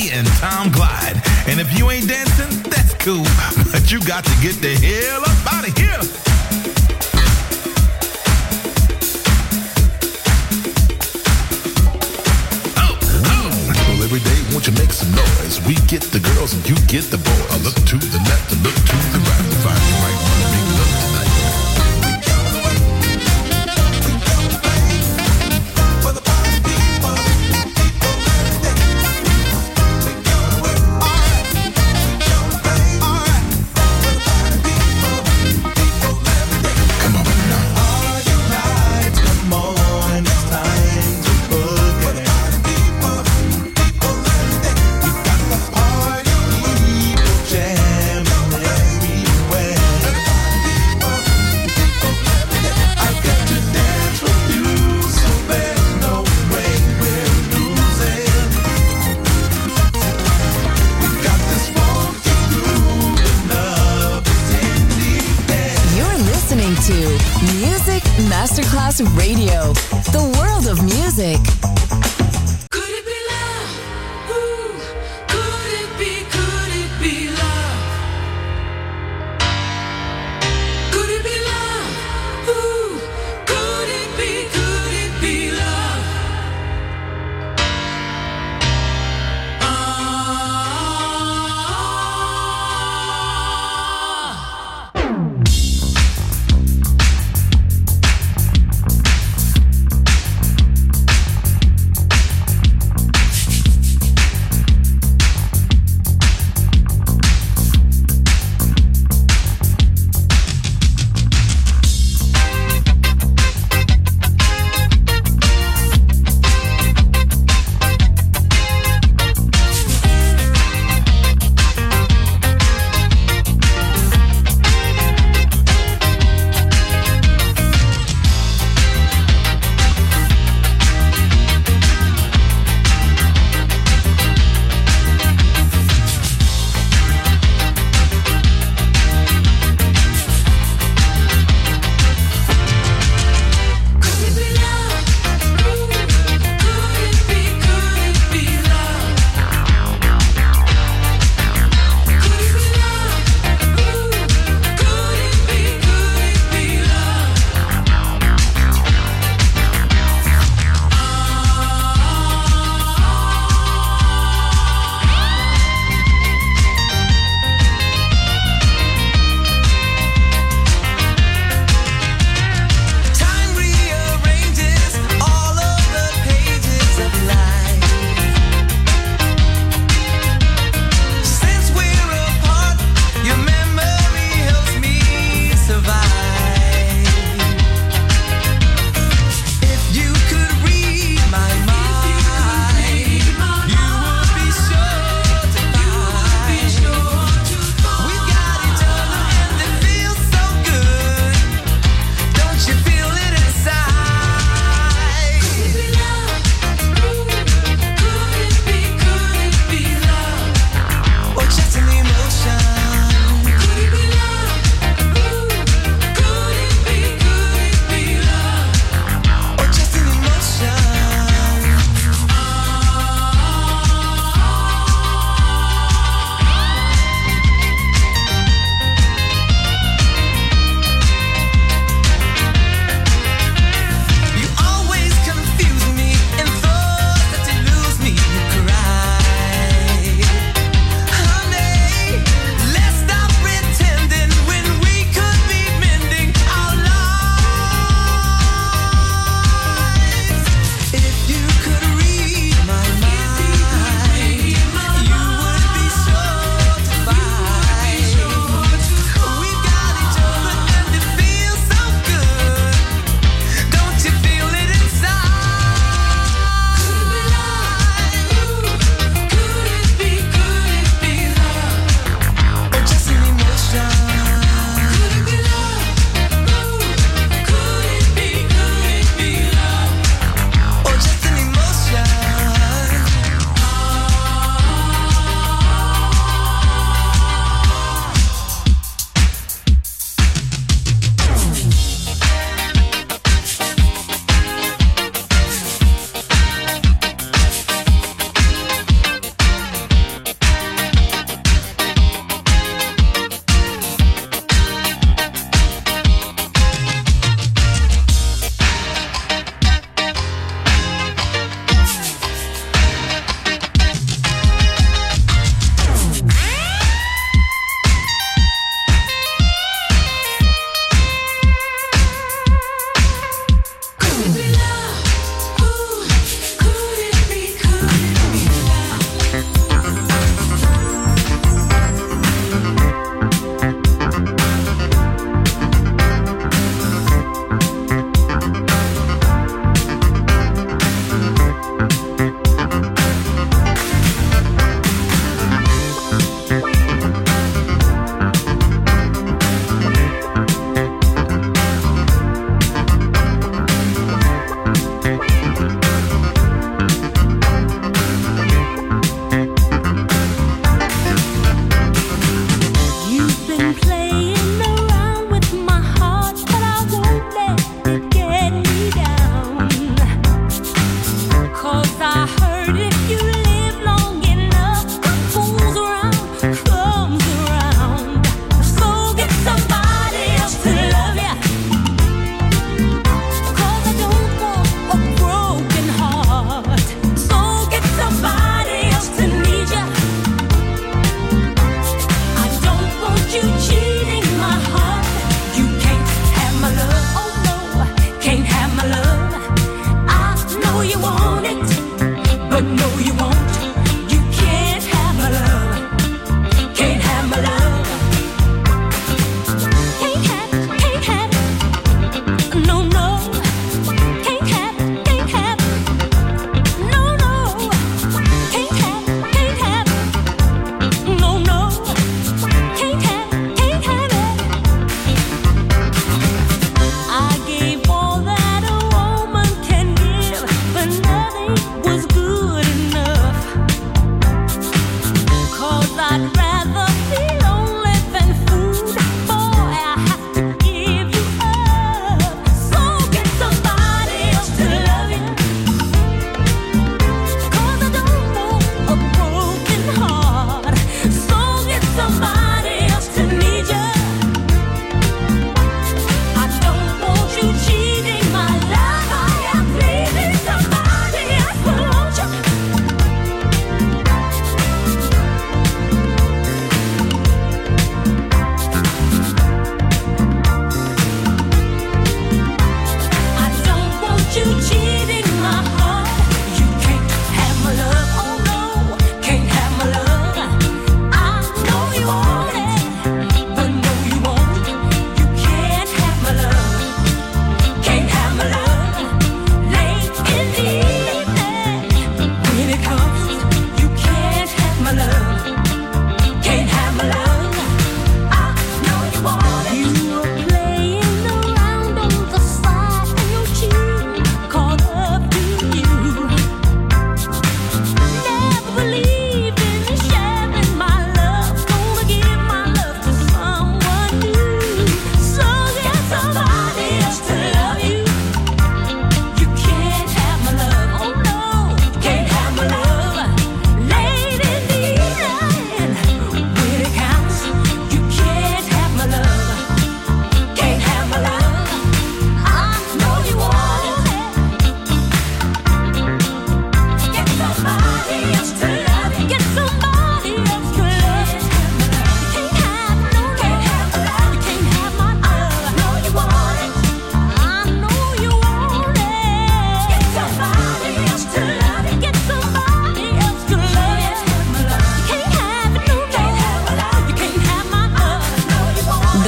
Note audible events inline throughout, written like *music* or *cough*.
Joe and Tom Glide. And if you ain't dancing, that's cool. *laughs* But you got to get the hell up out of here. Oh, oh. Every day, won't you make some noise? We get the girls and you get the boys. I look to the left and look to the right. to Find the right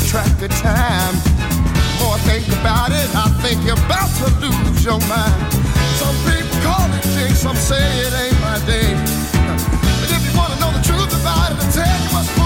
you track of time. More think about it, I think you're about to lose your mind. Some people call it jinx, some say it ain't my day. But if you wanna know the truth about it, I'll tell you what's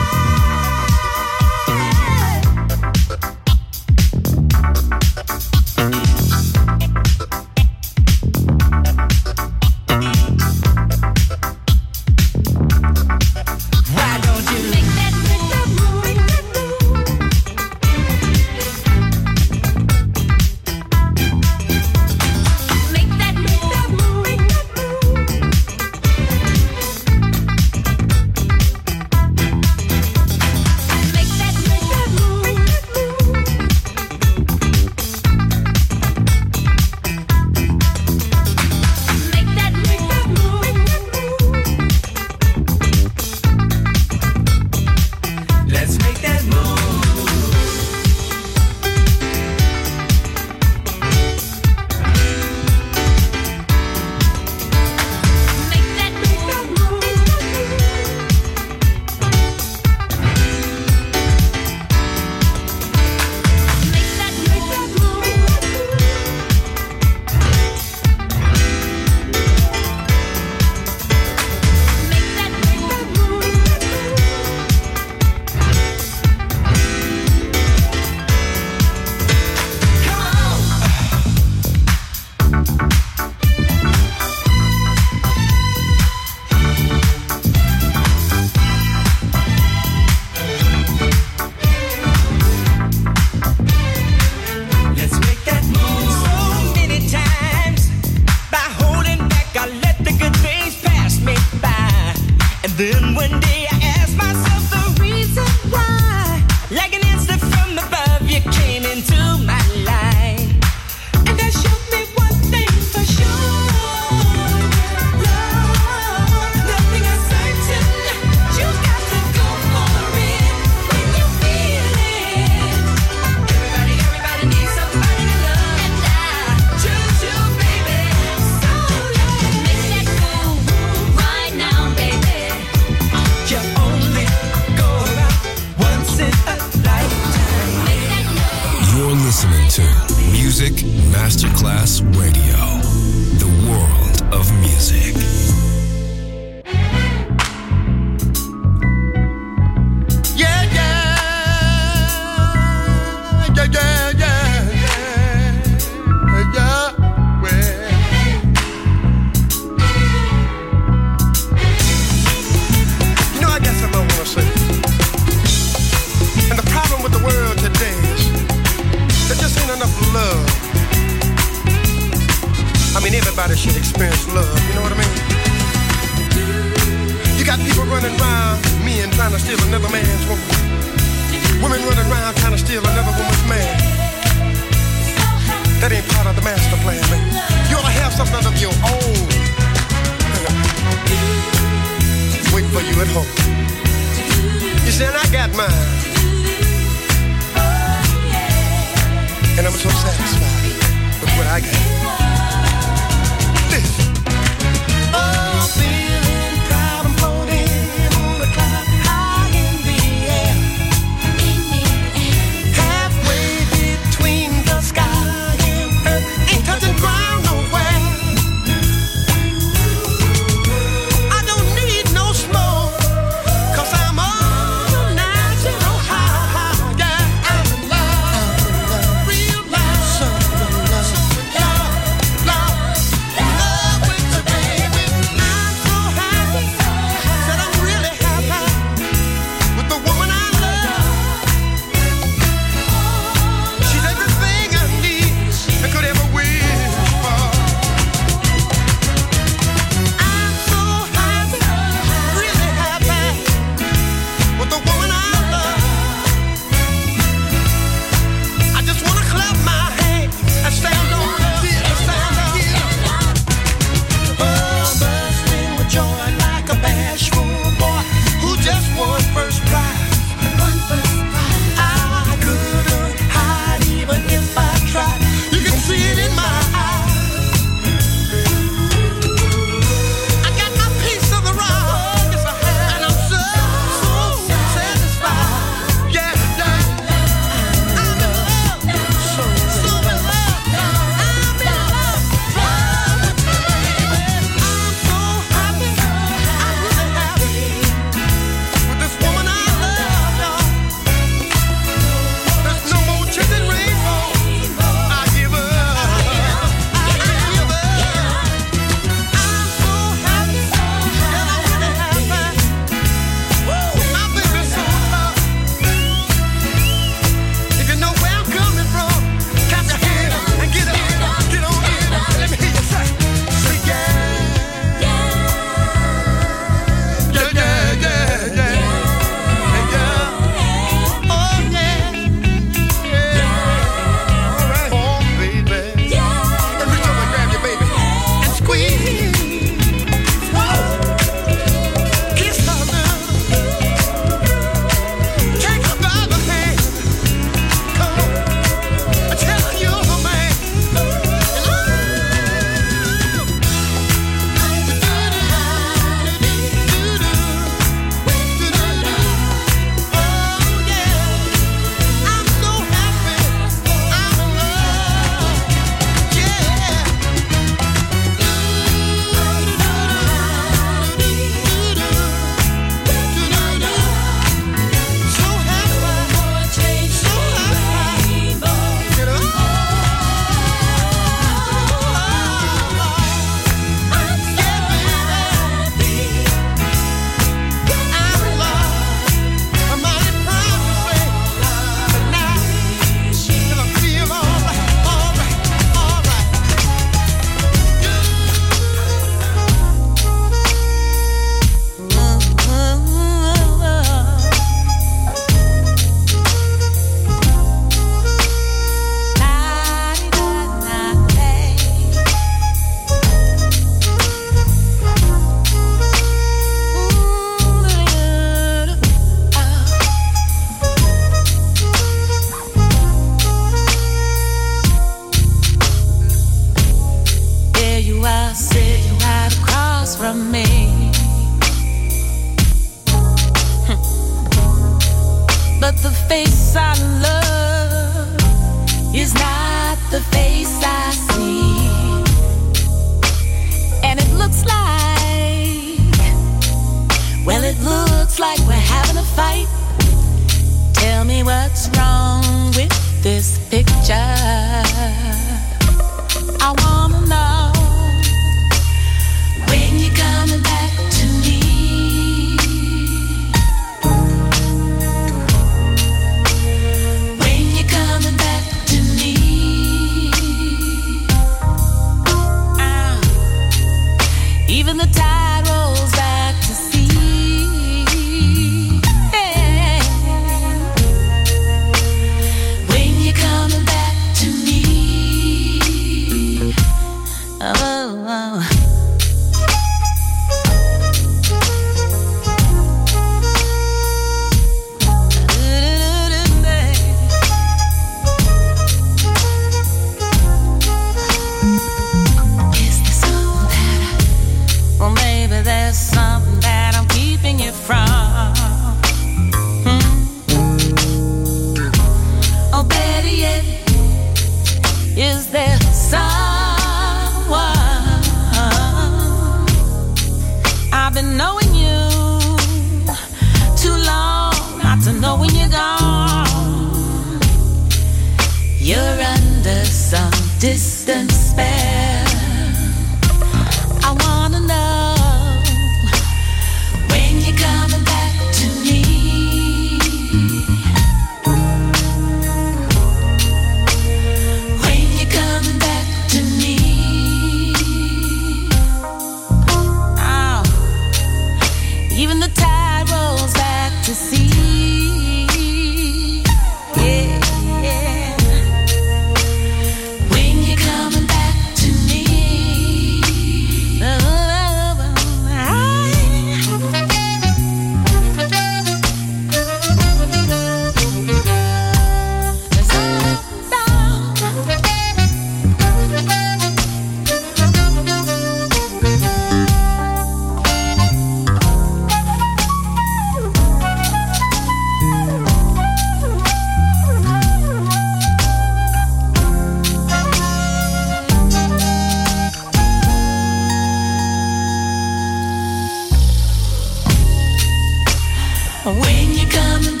When you come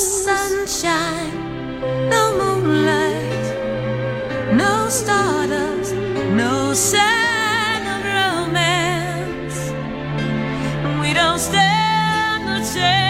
sunshine, no moonlight, no stardust, no sign of romance. We don't stand a chance.